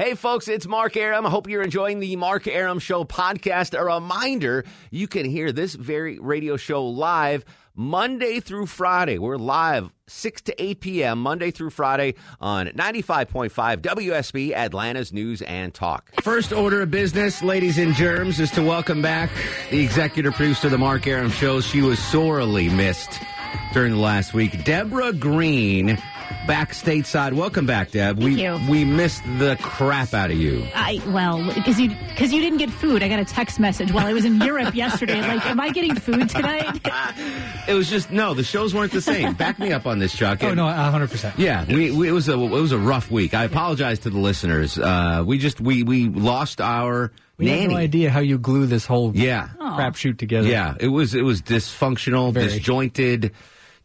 Hey, folks, it's Mark Arum. I hope you're enjoying the Mark Arum Show podcast. A reminder you can hear this very radio show live Monday through Friday. We're live 6 to 8 p.m. Monday through Friday on 95.5 WSB, Atlanta's News and Talk. First order of business, ladies and germs, is to welcome back the executive producer of the Mark Arum Show. She was sorely missed during the last week. Deborah Green back stateside. Welcome back, Deb. Thank we you. we missed the crap out of you. I well because you because you didn't get food. I got a text message while I was in Europe yesterday. Like, am I getting food tonight? It was just no, the shows weren't the same. Back me up on this, Chuck. Oh And- no, hundred percent. Yeah, we, we, it was a it was a rough week. I apologize to the listeners. Uh, we just we we lost our We nanny. have no idea how you glue this whole Yeah, crapshoot together. yeah. It was it was dysfunctional, Very. disjointed.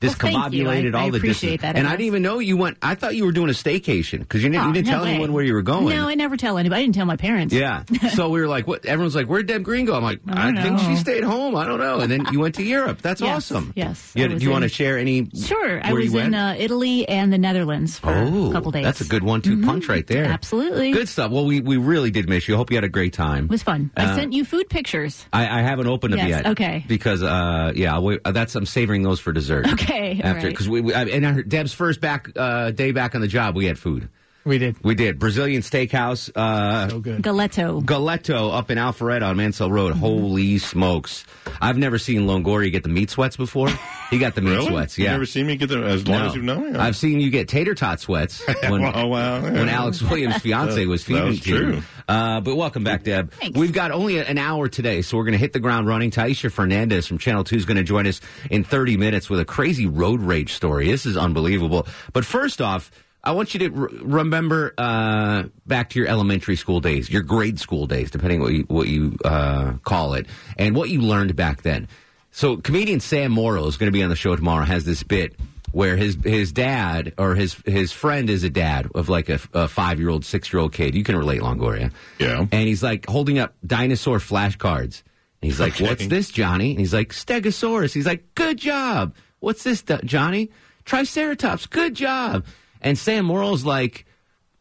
You. Discombobulated, I- all I the appreciate that, And I didn't even know you went. I thought you were doing a staycation because you, didn't- Oh, you didn't no tell way. anyone where you were going. No, I never tell anybody. I didn't tell my parents. Yeah. So we were like, what? Everyone's like, where'd Deb Green go? I'm like, I, I think she stayed home. I don't know. And then you went to Europe. That's Yes, awesome. yes. Yeah, I do you want to share any? Sure. I was you in uh, Italy and the Netherlands for Oh, a couple days. that's a good one-two punch right there. Absolutely. Good stuff. Well, we, we really did miss you. Hope you had a great time. It was fun. Uh, I sent you food pictures. I, I haven't opened them Yes, yet. okay. Because uh, yeah, uh, that's I'm savoring those for dessert. Okay, all After right. because we, we I, and heard Deb's first back uh, day back on the job, we had food. We did. We did Brazilian steakhouse. Uh, So good. Galetto. Galetto up in Alpharetta on Mansell Road. Mm-hmm. Holy smokes! I've never seen Longoria get the meat sweats before. He got the meat Really? sweats. You've Yeah. never seen me get them as long No. as you've known me? I've seen you get tater tot sweats when, Wow, wow. when Alex Williams' fiance That- was feeding was to you. true. Uh, but welcome back, Deb. Thanks. We've got only an hour today, so we're going to hit the ground running. Tyisha Fernandes from Channel 2 is going to join us in 30 minutes with a crazy road rage story. This is unbelievable. But first off, I want you to re- remember uh, back to your elementary school days, your grade school days, depending what you, what you uh, call it, and what you learned back then. So, comedian Sam Morril is going to be on the show tomorrow. Has this bit where his his dad or his his friend is a dad of like a, a five year old, six year old kid. You can relate, Longoria. Yeah. And he's like holding up dinosaur flashcards. And he's like, Okay. "What's this, Johnny?" And he's like, "Stegosaurus." He's like, "Good job." What's this, Johnny? Triceratops. Good job. And Sam Morril's like,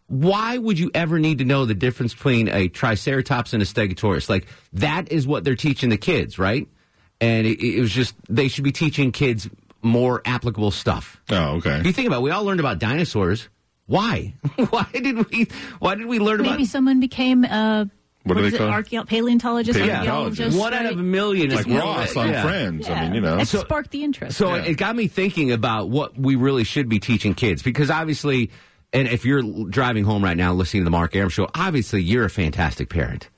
why would you ever need to know the difference between a triceratops and a stegosaurus? Like that is what they're teaching the kids, right? And it, it was just they should be teaching kids more applicable stuff. Oh, okay. If you think about, it, we all learned about dinosaurs. Why? why did we? Why did we learn Maybe about? Maybe someone became uh, What do is they it? call it? Archeo- paleontologist, Paleontologist. archaeologist. One out of a million. is like not- Ross on yeah. Friends. I mean, you know. It So- sparked the interest. So Yeah. it got me thinking about what we really should be teaching kids because obviously, and if you're driving home right now listening to the Mark Arum show, obviously you're a fantastic parent.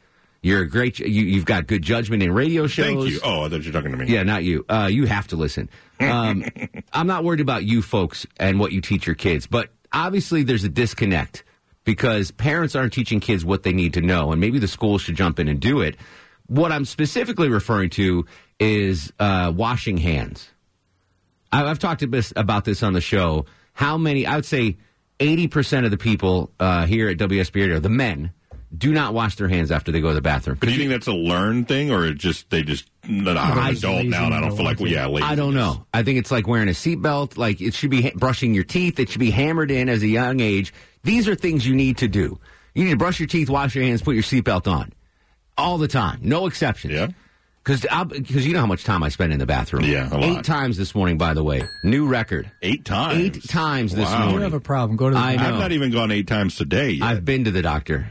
You're a great. You, you've got good judgment in radio shows. Thank you. Oh, I thought you were talking to me. Yeah, not you. Uh, you have to listen. Um, I'm not worried about you folks and what you teach your kids, but obviously there's a disconnect because parents aren't teaching kids what they need to know, and maybe the schools should jump in and do it. What I'm specifically referring to is uh, washing hands. I- I've talked about this on the show. How many? I would say 80% of the people uh, here at WSB Radio, the men, do not wash their hands after they go to the bathroom. But do you think that's a learned thing, or just they just? I'm an adult now, and I don't feel like well, yeah, lazy. I don't know. I think it's like wearing a seatbelt. Like it should be ha- brushing your teeth. It should be hammered in as a young age. These are things you need to do. You need to brush your teeth, wash your hands, put your seatbelt on, all the time, no exceptions. Yeah. Because because you know how much time I spend in the bathroom. Yeah, a eight times this morning. By the way, new record. Eight times. Eight times this morning. Wow. You morning. have a problem. Go to the I know. I've not even gone eight times today. Yet. I've been to the doctor.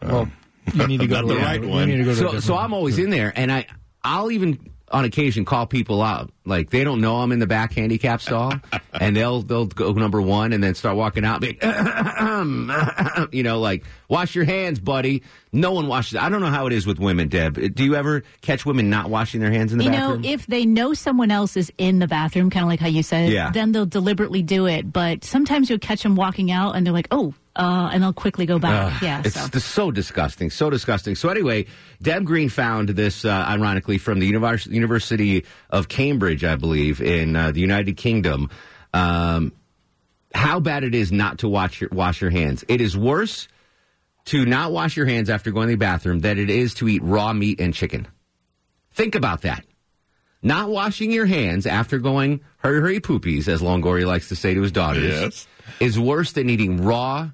Well, you need to go to the right you one. need to go to a so different so. I'm always in there, and I I'll even on occasion call people out like they don't know I'm in the back handicap stall, and they'll they'll go number one and then start walking out, be, you know, like wash your hands, buddy. No one washes. I don't know how it is with women, Deb. Do you ever catch women not washing their hands in the you bathroom? know, if they know someone else is in the bathroom, kind of like how you said, Yeah. then they'll deliberately do it. But sometimes you'll catch them walking out and they're like, oh, uh, and they'll quickly go back. yeah. It's So. so disgusting, so disgusting. So anyway, Deb Green found this, uh, ironically, from the Univers- University of Cambridge, I believe, in uh, the United Kingdom. Um, how bad it is not to wash your, wash your hands. It is worse to not wash your hands after going to the bathroom than it is to eat raw meat and chicken. Think about that. Not washing your hands after going hurry hurry poopies, as Longoria likes to say to his daughters, Yes. is worse than eating raw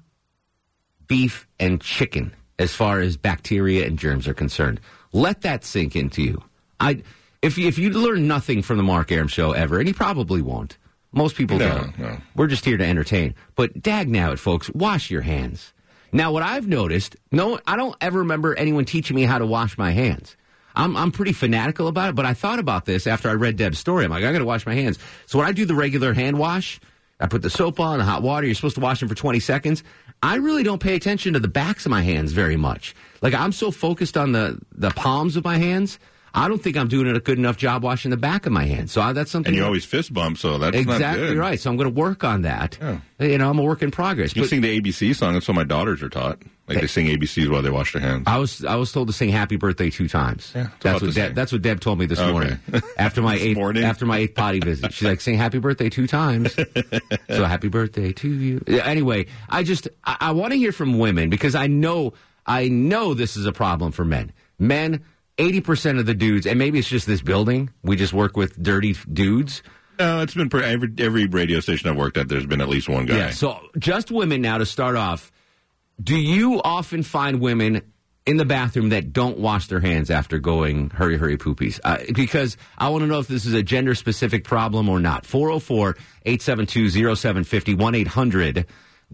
beef and chicken as far as bacteria and germs are concerned. Let that sink into you. I if you, if you learn nothing from the Mark Arum show ever, and he probably won't. Most people No, don't. no. We're just here to entertain. But dag now it, folks, wash your hands. Now, what I've noticed, no, I don't ever remember anyone teaching me how to wash my hands. I'm, I'm pretty fanatical about it, but I thought about this after I read Deb's story. I'm like, I got to wash my hands. So when I do the regular hand wash, I put the soap on, the hot water. You're supposed to wash them for 20 seconds. I really don't pay attention to the backs of my hands very much. Like I'm so focused on the the palms of my hands. I don't think I'm doing a good enough job washing the back of my hands. So I, that's something. And you that- always fist bump, so that's not exactly right. So I'm going to work on that. Yeah. You know, I'm a work in progress. You But sing the ABC song. That's what my daughters are taught. Like they sing ABCs while they wash their hands. I was I was told to sing "Happy Birthday" two times. Yeah, that's what Deb, that's what Deb told me this Okay. morning after my eighth morning? after my eighth potty visit. She's like, "Sing Happy Birthday two times." so happy birthday to you. Anyway, I just I, I want to hear from women because I know I know this is a problem for men. Men, eighty percent of the dudes, and maybe it's just this building. We just work with dirty dudes. No, it's been pretty, every every radio station I've worked at. There's been at least one guy. Yeah. So just women now to start off. Do you often find women in the bathroom that don't wash their hands after going hurry hurry poopies? Uh, because I want to know if this is a gender specific problem or not. 404 872 0750 1 800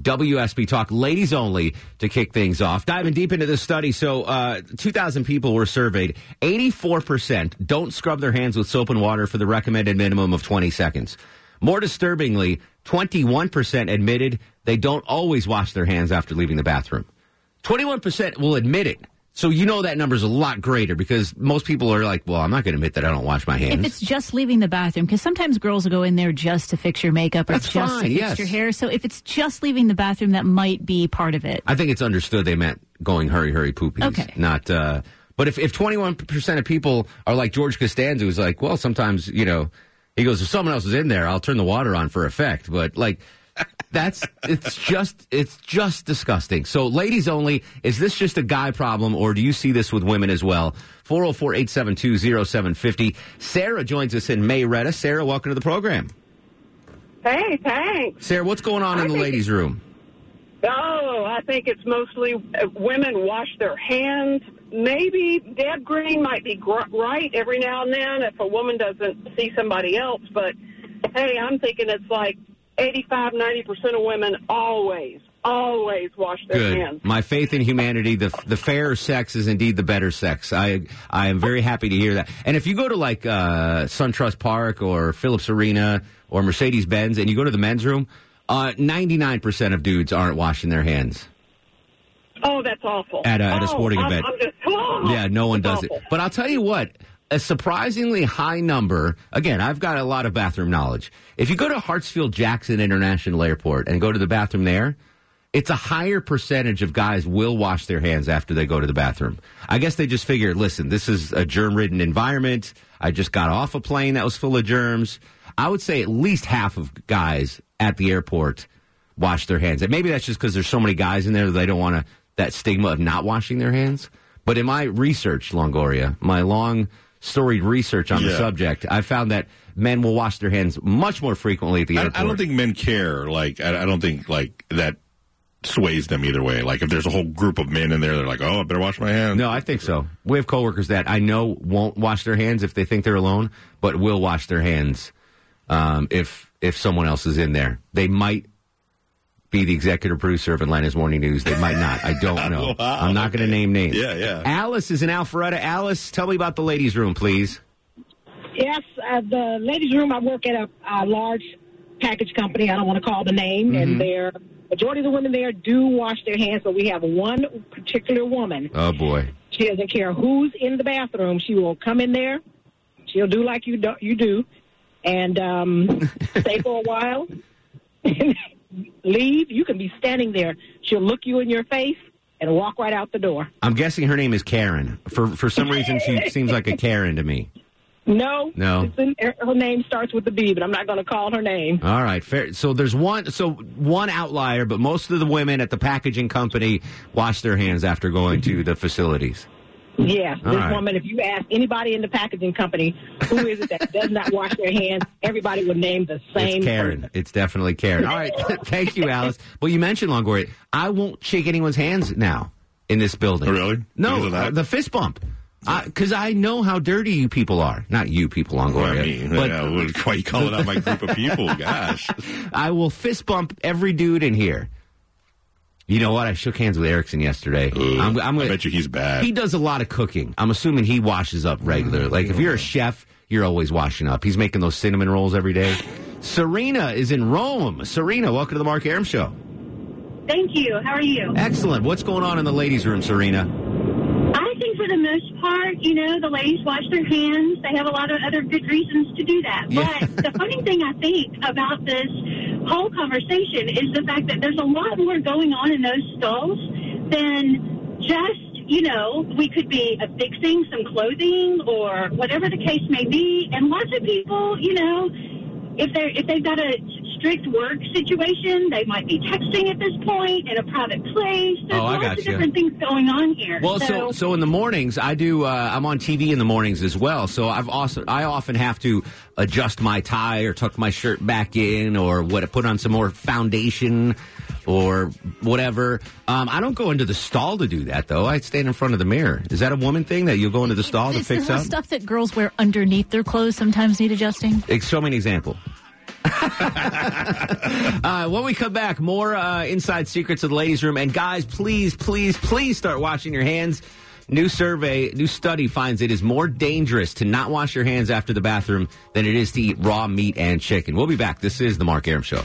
WSB Talk, ladies only, to kick things off. Diving deep into this study, so uh, 2,000 people were surveyed. 84% don't scrub their hands with soap and water for the recommended minimum of 20 seconds. More disturbingly, 21% admitted they don't always wash their hands after leaving the bathroom. 21% will admit it. So you know that number is a lot greater because most people are like, well, I'm not going to admit that I don't wash my hands. If it's just leaving the bathroom, because sometimes girls will go in there just to fix your makeup or That's just fine, to fix yes. your hair. So if it's just leaving the bathroom, that might be part of it. I think it's understood they meant going hurry, hurry, poopies. Okay. Not, uh, but if, if 21% of people are like George Costanza, who's like, well, sometimes, you know, he goes, if someone else is in there, I'll turn the water on for effect. But like, that's, it's just, it's just disgusting. So ladies only, is this just a guy problem or do you see this with women as well? 404 872 0750. Sarah joins us in Marietta. Sarah, welcome to the program. Hey, thanks. Sarah, what's going on I in the ladies' room? Oh, I think it's mostly women wash their hands. Maybe Deb Green might be gr- right every now and then if a woman doesn't see somebody else. But hey, I'm thinking it's like 85, 90% of women always, always wash their Good. hands. My faith in humanity, the the fairer sex is indeed the better sex. I I am very happy to hear that. And if you go to like uh, SunTrust Park or Phillips Arena or Mercedes Benz, and you go to the men's room, nine percent of dudes aren't washing their hands. Oh, that's awful. At a- at a Oh, sporting I'm, event. Just, oh, Yeah, no one does it. But I'll tell you what, a surprisingly high number. Again, I've got a lot of bathroom knowledge. If you go to Hartsfield Jackson International Airport and go to the bathroom there, it's a higher percentage of guys will wash their hands after they go to the bathroom. I guess they just figure, listen, this is a germ-ridden environment. I just got off a plane that was full of germs. I would say at least half of guys at the airport wash their hands. And maybe that's just because there's so many guys in there that they don't want to that stigma of not washing their hands. But in my research, Longoria, my long storied research on the subject, I found that men will wash their hands much more frequently at the I, airport. I don't think men care. Like I, I don't think like that sways them either way. Like if there's a whole group of men in there, they're like, oh, I better wash my hands. No, I think so. We have coworkers that I know won't wash their hands if they think they're alone, but will wash their hands um, if if someone else is in there. They might be the executive producer of Atlanta's Morning News. They might not. I don't know. Wow, I'm not going to name names. Yeah, yeah. Alice is in Alpharetta. Alice, tell me about the ladies' room, please. Yes, uh, the ladies' room. I work at a, a large package company. I don't want to call the name, and their majority of the women there do wash their hands. But we have one particular woman. Oh boy. She doesn't care who's in the bathroom. She will come in there. She'll do like you do, you do, and um, stay for a while. leave, you can be standing there. She'll look you in your face and walk right out the door. I'm guessing her name is Karen. For for some reason, she seems like a Karen to me. No, No. in- her name starts with the B, but I'm not going to call her name. All right, fair. So there's one. So one outlier, but most of the women at the packaging company wash their hands after going to the facilities. Yes, All this right. woman. If you ask anybody in the packaging company who is it that does not wash their hands, everybody would name the same. It's Karen. person. It's definitely Karen. All right, thank you, Alice. Well, you mentioned Longoria. I won't shake anyone's hands now in this building. Oh, really? No, that? uh, the fist bump. Because I, know how dirty you people are. Not you people, Longoria. I mean, but yeah, what- why you calling out my group of people? Gosh. I will fist bump every dude in here. You know what? I shook hands with Erickson yesterday. I'm, I'm gonna, bet you he's bad. He does a lot of cooking. I'm assuming he washes up regularly. Mm, like if you're a chef, you're always washing up. He's making those cinnamon rolls every day. Serena is in Rome. Serena, welcome to the Mark Arum Show. Thank you. How are you? Excellent. What's going on in the ladies' room, Serena? I think for the most part, you know, the ladies wash their hands. They have a lot of other good reasons to do that. Yeah. But the funny thing I think about this whole conversation is the fact that there's a lot more going on in those stalls than just, you know, we could be affixing some clothing or whatever the case may be. And lots of people, you know, if they're if they've got a strict work situation, they might be texting at this point in a private place. There's Oh, I lots of gotcha. different things going on here. Well, so so in the mornings, I do. Uh, I'm on TV in the mornings as well. So I've also I often have to adjust my tie or tuck my shirt back in or what put on some more foundation or whatever. Um, I don't go into the stall to do that though. I stand in front of the mirror. Is that a woman thing that you'll go into the stall to fix the up? stuff that girls wear underneath their clothes sometimes need adjusting. Ex- Show me an example. uh, when we come back, more uh, inside secrets of the ladies' room. And guys, please, please, please start washing your hands. New survey, new study finds it is more dangerous to not wash your hands after the bathroom than it is to eat raw meat and chicken. We'll be back. This is the Mark Arum Show.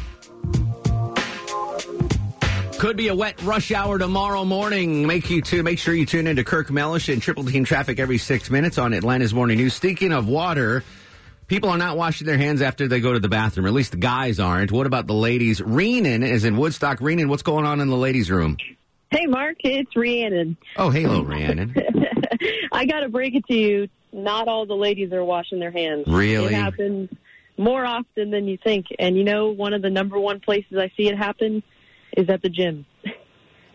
Could be a wet rush hour tomorrow morning. Make you to make sure you tune into Kirk Mellish and Triple Team Traffic every six minutes on Atlanta's Morning News. Speaking of water, people are not washing their hands after they go to the bathroom. Or at least the guys aren't. What about the ladies? Reenan is in Woodstock. Reenan, what's going on in the ladies' room? Hey, Mark, it's Rhiannon. Oh, hello, Rhiannon. I got to break it to you. Not all the ladies are washing their hands. Really? It happens more often than you think. And you know, one of the number one places I see it happen is at the gym.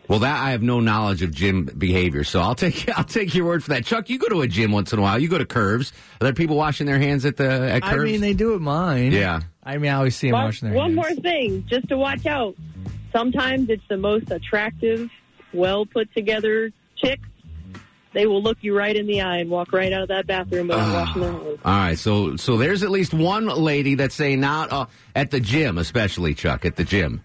Well, that I have no knowledge of gym behavior, so I'll take I'll take your word for that. Chuck, you go to a gym once in a while. You go to Curves. Are there people washing their hands at the at Curves? I mean, they do at mine. Yeah. I mean, I always see them Mark, washing their one hands. One more thing, just to watch out. Sometimes it's the most attractive, well put together chicks. They will look you right in the eye and walk right out of that bathroom without washing their hands. All right, so so there's at least one lady that's saying not uh, at the gym, especially Chuck at the gym.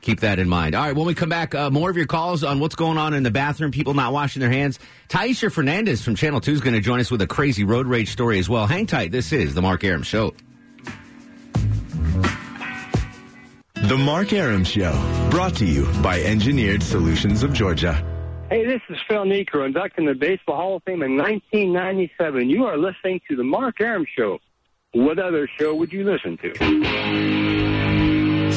Keep that in mind. All right, when we come back, uh, more of your calls on what's going on in the bathroom, people not washing their hands. Tyisha Fernandes from Channel 2 is going to join us with a crazy road rage story as well. Hang tight. This is the Mark Arum Show. The Mark Arum Show, brought to you by Engineered Solutions of Georgia. Hey, this is Phil Niekro, inducted in the Baseball Hall of Fame in 1997. You are listening to the Mark Arum Show. What other show would you listen to?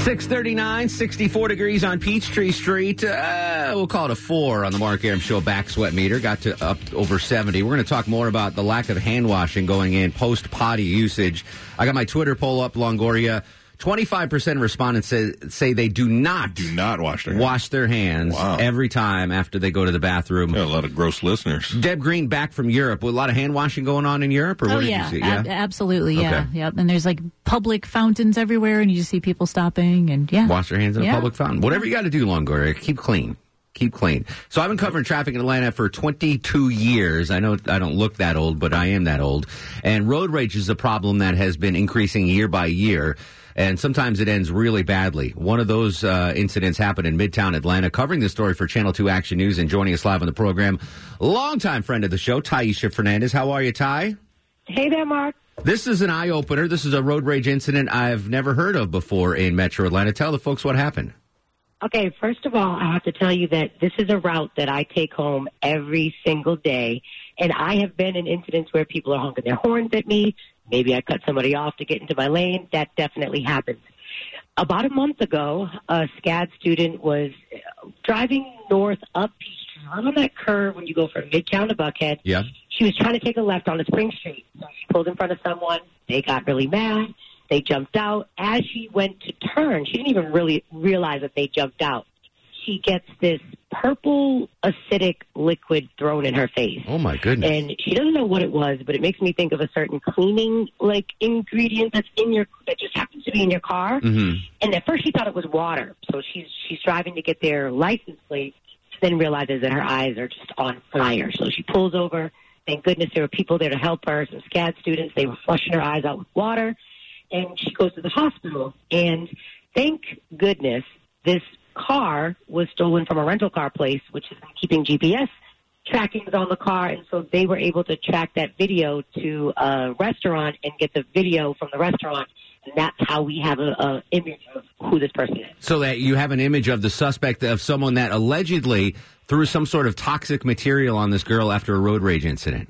639, 64 degrees on Peachtree Street. Uh, we'll call it a four on the Mark Arum Show back sweat meter. Got to up over 70. We're going to talk more about the lack of hand washing going in post potty usage. I got my Twitter poll up, Longoria. 25% of respondents say, say they do not Do not wash their hands. wash their hands Wow. every time after they go to the bathroom. Yeah, a lot of gross listeners. Deb Green back from Europe. With a lot of hand washing going on in Europe, or Oh what did yeah, you see? ab- absolutely, yeah, Okay. yep. And there's like public fountains everywhere, and you just see people stopping, and yeah, Wash their hands in a public fountain. Whatever you got to do, Longoria. Keep clean. Keep clean. So I've been covering traffic in Atlanta for 22 years. I know I don't look that old, but I am that old. And road rage is a problem that has been increasing year by year. And sometimes it ends really badly. One of those uh, incidents happened in Midtown Atlanta. Covering this story for Channel 2 Action News and joining us live on the program, longtime friend of the show, Tyisha Fernandes. How are you, Ty? Hey there, Mark. This is an eye opener. This is a road rage incident I've never heard of before in Metro Atlanta. Tell the folks what happened. Okay, first of all, I have to tell you that this is a route that I take home every single day. And I have been in incidents where people are honking their horns at me. Maybe I cut somebody off to get into my lane. That definitely happens. About a month ago, a SCAD student was driving north up Peachtree, right on that curve when you go from Midtown to Buckhead. Yeah. She was trying to take a left onto Spring Street. So she pulled in front of someone. They got really mad. They jumped out. As she went to turn, she didn't even really realize that they jumped out. She gets this purple acidic liquid thrown in her face. Oh my goodness. And she doesn't know what it was, but it makes me think of a certain cleaning like ingredient that's in your that just happens to be in your car. Mhm. And at first she thought it was water. So she's she's driving to get their license plate, then realizes that her eyes are just on fire. So she pulls over. Thank goodness there were people there to help her, some SCAD students. They were flushing her eyes out with water. And she goes to the hospital. And thank goodness this car was stolen from a rental car place, which been keeping GPS trackings on the car. And so they were able to track that video to a restaurant and get the video from the restaurant. And that's how we have an image of who this person is. So that you have an image of the suspect of someone that allegedly threw some sort of toxic material on this girl after a road rage incident.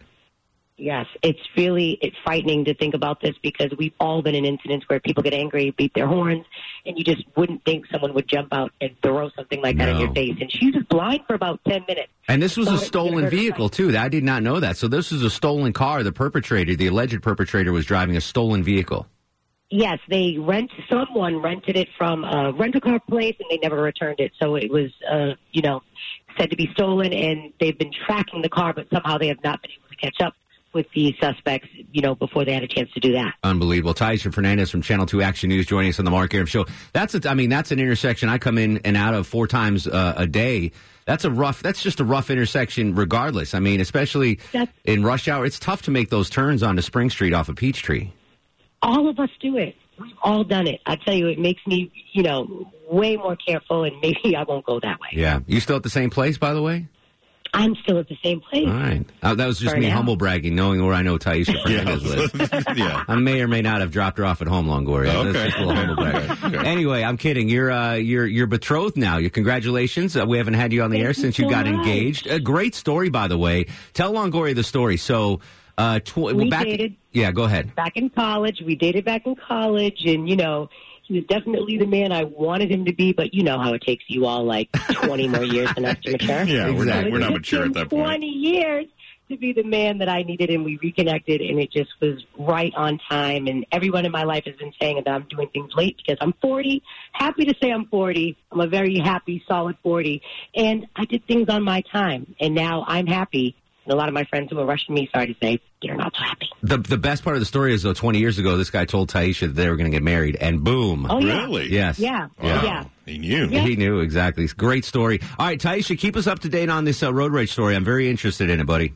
Yes, it's really it's frightening to think about this because we've all been in incidents where people get angry, beat their horns, and you just wouldn't think someone would jump out and throw something like that in your face. And she was blind for about ten minutes. And this was Thought a stolen vehicle too. I did not know that. So this was a stolen car. The perpetrator, the alleged perpetrator, was driving a stolen vehicle. Yes, they rent someone rented it from a rental car place and they never returned it. So it was uh, you know, said to be stolen and they've been tracking the car but somehow they have not been able to catch up with the suspects, you know, before they had a chance to do that. Unbelievable. Tyisha Fernandes from Channel 2 Action News joining us on the Mark Arum Show. That's a, I mean, that's an intersection I come in and out of four times uh, a day. That's a rough, that's just a rough intersection regardless. I mean, especially in rush hour. It's tough to make those turns onto Spring Street off of Peachtree. all of us do it. We've all done it. I tell you, it makes me, you know, way more careful, and maybe I won't go that way. Yeah. You still at the same place, by the way? I'm still at the same place. All right. Uh, that was just For me now. humble bragging, knowing where I know Tyisha Fernandes lives. yeah. I may or may not have dropped her off at home, Longoria. Okay. That's just a little humble bragging. Anyway, I'm kidding. You're uh, you're you're betrothed now. You congratulations. Uh, we haven't had you on the air since you so got much. engaged. A great story, by the way. Tell Longoria the story. So, uh, tw- well, We back. dated. Yeah, go ahead. Back in college, we dated back in college, and you know, he was definitely the man I wanted him to be. But you know how it takes you all like 20 more years than us to mature. Yeah, we're not we're not mature at that point. 20 years to be the man that I needed, and we reconnected, and it just was right on time. And everyone in my life has been saying that I'm doing things late because I'm 40. Happy to say I'm 40. I'm a very happy, solid 40, and I did things on my time, and now I'm happy. And a lot of my friends who were rushing me started to say, "You're not so happy." The the best part of the story is though, 20 years ago, this guy told Tyisha that they were going to get married, and boom. Oh, yeah. Really? Yes. Yeah, Wow. yeah. He knew. Yeah. He knew exactly. Great story. All right, Tyisha, keep us up to date on this uh, road rage story. I'm very interested in it, buddy.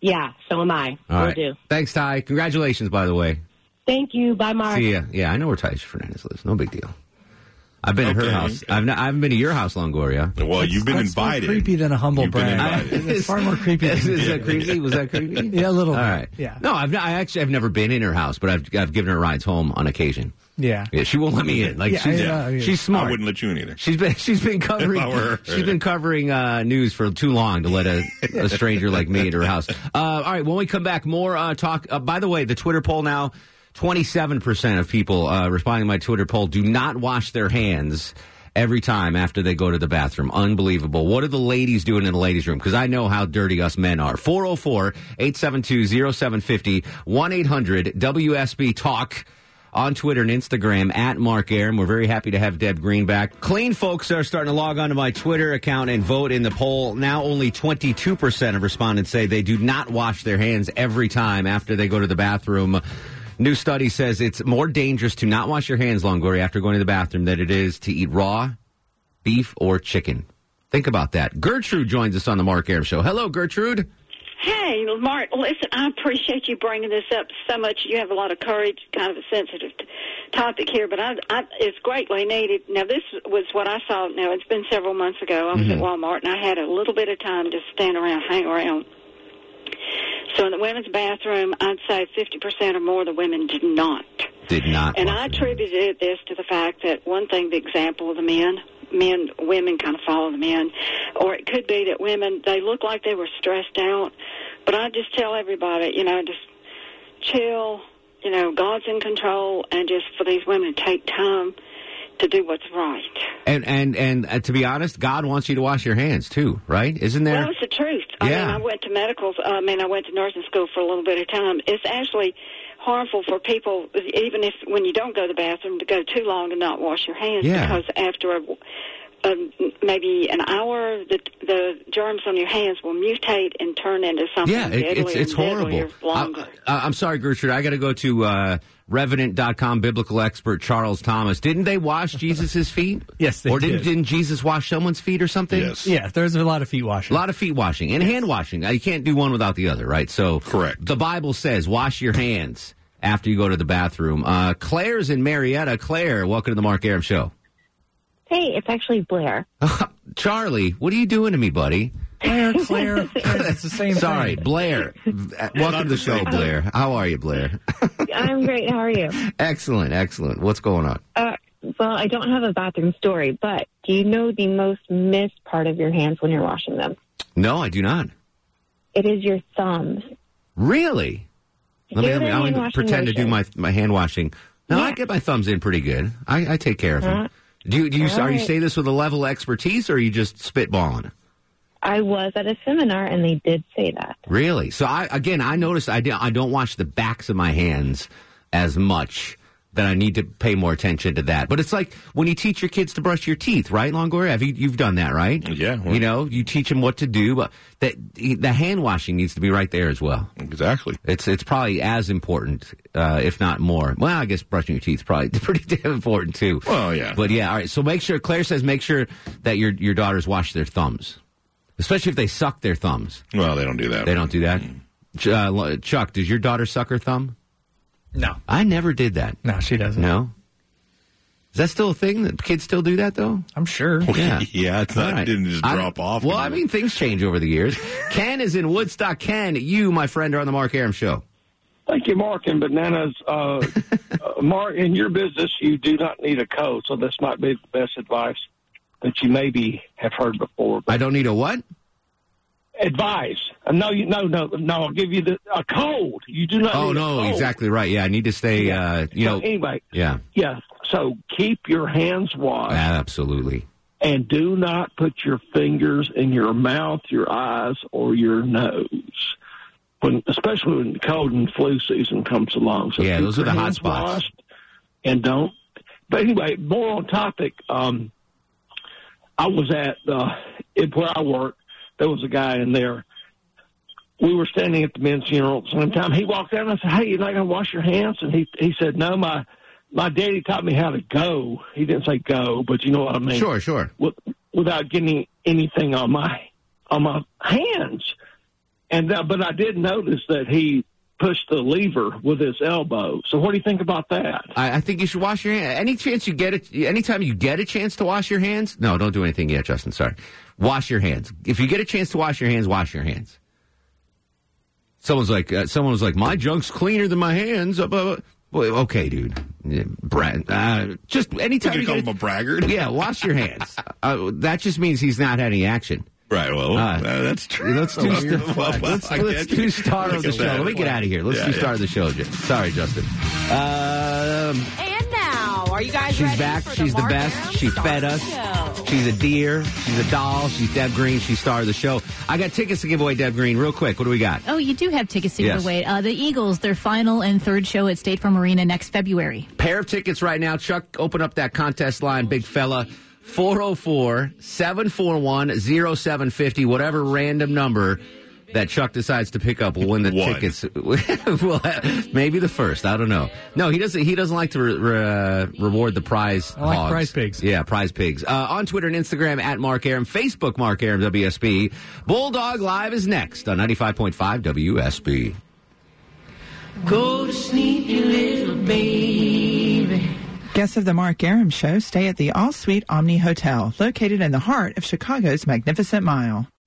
Yeah, so am I. All Will right. do. Thanks, Ty. Congratulations, by the way. Thank you. Bye, Mark. See ya. Yeah, I know where Tyisha Fernandes lives. No big deal. I've been at her house. I've not, I haven't been to your house, Longoria. Well, you've been That's more invited. creepy than a humble You've brag. It's far more creepy. Is, Than is that creepy? Was that creepy? Yeah, a little All bit. right. Yeah. No, I've not, I actually I've never been in her house, but I've I've given her rides home on occasion. Yeah. Yeah, she won't let me in. Like Yeah, she's I know, yeah. she's smart. I wouldn't let you in either. She's been she's been covering If I she's been covering uh, news for too long to let a, a stranger like me into her house. Uh, all right, when we come back, more uh, talk. Uh, by the way, the Twitter poll now: twenty seven percent of people uh, responding to my Twitter poll do not wash their hands every time after they go to the bathroom. Unbelievable. What are the ladies doing in the ladies' room? Because I know how dirty us men are. 404 872 0750 1 800 WSB Talk on Twitter and Instagram at Mark Arum. We're very happy to have Deb Green back. Clean folks are starting to log onto my Twitter account and vote in the poll. Now only 22% of respondents say they do not wash their hands every time after they go to the bathroom. New study says it's more dangerous to not wash your hands, Longoria, after going to the bathroom than it is to eat raw beef or chicken. Think about that. Gertrude joins us on the Mark Arum Show. Hello, Gertrude. Hey, Mark, listen, I appreciate you bringing this up so much. You have a lot of courage, kind of a sensitive t- topic here, but I, I, it's greatly needed. Now, this was what I saw. Now, it's been several months ago. I was at mm-hmm. Walmart, and I had a little bit of time to stand around, hang around. So in the women's bathroom, I'd say 50% or more of the women did not. Did not. And I attributed this to the fact that one thing, the example of the men, men, women kind of follow the men, or it could be that women they look like they were stressed out. But I just tell everybody, you know, just chill. You know, God's in control, and just for these women to take time to do what's right. And and and uh, to be honest, God wants you to wash your hands too, right? Isn't there? Well, it's the truth. I Yeah. mean, I went to medical. I mean, I went to nursing school for a little bit of time. It's actually harmful for people, even if when you don't go to the bathroom, to go too long and not wash your hands. Yeah. Because after a, um, maybe an hour, the the germs on your hands will mutate and turn into something yeah, it, deadly it's it's horrible. deadlier longer. I, I'm sorry, Gertrude. I got to go to uh, Revenant.com biblical expert Charles Thomas. Didn't they wash Jesus' feet? Yes, they or didn't, did. didn't Jesus wash someone's feet or something? Yes. Yeah, there's a lot of feet washing. A lot of feet washing and hand washing. Uh, You can't do one without the other, right? So, Correct. The Bible says wash your hands after you go to the bathroom. Uh, Claire's in Marietta. Claire, welcome to the Mark Arum Show. Hey, it's actually Blair. Charlie, what are you doing to me, buddy? Claire, Claire, Claire, it's the same Sorry, thing. Blair. Welcome to the show, Blair. How are you, Blair? I'm great. How are you? excellent, excellent. What's going on? Uh, well, I don't have a bathroom story, but do you know the most missed part of your hands when you're washing them? No, I do not. It is your thumbs. Really? Let me, let me, the I'm gonna washing pretend to do my my hand washing. No, I get my thumbs in pretty good. I, I take care of them. Do you, do you all are you right. say this with a level of expertise, or are you just spitballing? I was at a seminar and they did say that. Really? So I again, I noticed I, do, I don't wash the backs of my hands as much. That I need to pay more attention to that. But it's like when you teach your kids to brush your teeth, right, Longoria? Have you you've done that, right? Yeah. You know, you teach them what to do, but that the hand washing needs to be right there as well. Exactly. It's it's probably as important, uh, if not more. Well, I guess brushing your teeth is probably pretty damn important too. Well, yeah. But yeah, all right. So make sure Claire says make sure that your your daughters wash their thumbs, especially if they suck their thumbs. Well, they don't do that. They don't do that. Ch- Uh, Chuck, does your daughter suck her thumb? No, I never did that. no, she doesn't. No. Is that still a thing? That kids still do that though? I'm sure. Yeah. yeah, it's not. right. It didn't just I- drop off. Well, I mean, things change over the years. Ken is in Woodstock. Ken, you, my friend, are on the Mark Arum Show. Thank you, Mark and Bananas. Uh, uh, Mark, in your business, you do not need a code, so this might be the best advice that you maybe have heard before. I don't need a what? Advice. Uh, no, you, no, no, no. I'll give you the, a cold. You do not. Oh no, exactly right. Yeah, I need to stay. Uh, you So know, anyway, yeah, yeah. So keep your hands washed absolutely. and do not put your fingers in your mouth, your eyes, or your nose. When, especially when cold and flu season comes along. So Yeah, those are the hot spots. And don't. But anyway, more on topic. Um, I was at uh, where I work. There was a guy in there. We were standing at the men's funeral at the same time. He walked out and I said, "Hey, you're not going to wash your hands?" And he he said, "No, my my daddy taught me how to go." He didn't say go, but you know what I mean. Sure, sure. With, without getting anything on my on my hands. And uh, but I did notice that he pushed the lever with his elbow. So what do you think about that? I, I think you should wash your hands. Any chance you get it, anytime you get a chance to wash your hands. No, don't do anything yet, Justin. Sorry. Wash your hands. If you get a chance to wash your hands, wash your hands. Someone's like, uh, someone was like, my junk's cleaner than my hands. Uh, blah, blah. Well, okay, dude. Yeah, Brad, uh, just anytime You you, call get him a braggart? Yeah, wash your hands. uh, that just means he's not had any action. Right. Well, Uh, uh, that's true. Let's do, Well, star, well, let's, let's do you. star of the show. Let me get out of here. Let's Yeah, do yeah. star of the show. Ju- Sorry, Justin. Um, And now, are you guys she's ready back. for She's the Mark best. Arum She fed us. Show? She's a deer. She's a doll. She's Deb Green. She's star of the show. I got tickets to give away, Deb Green. Real quick. What do we got? Oh, you do have tickets to Yes. give away. Uh, the Eagles, their final and third show at State Farm Arena next February. Pair of tickets right now. Chuck, open up that contest line, big fella. 404 741 0750, whatever random number that Chuck decides to pick up will win the One. tickets. well, maybe the first. I don't know. No, he doesn't. He doesn't like to re- re- uh, reward the prize. I like hogs. prize pigs. Yeah, prize pigs. Uh, on Twitter and Instagram at Mark Arum, Facebook Mark Arum WSB. Bulldog Live is next on 95.5 WSB. Go to sleep, you little baby. Guests of the Mark Arum Show stay at the All Suite Omni Hotel, located in the heart of Chicago's Magnificent Mile.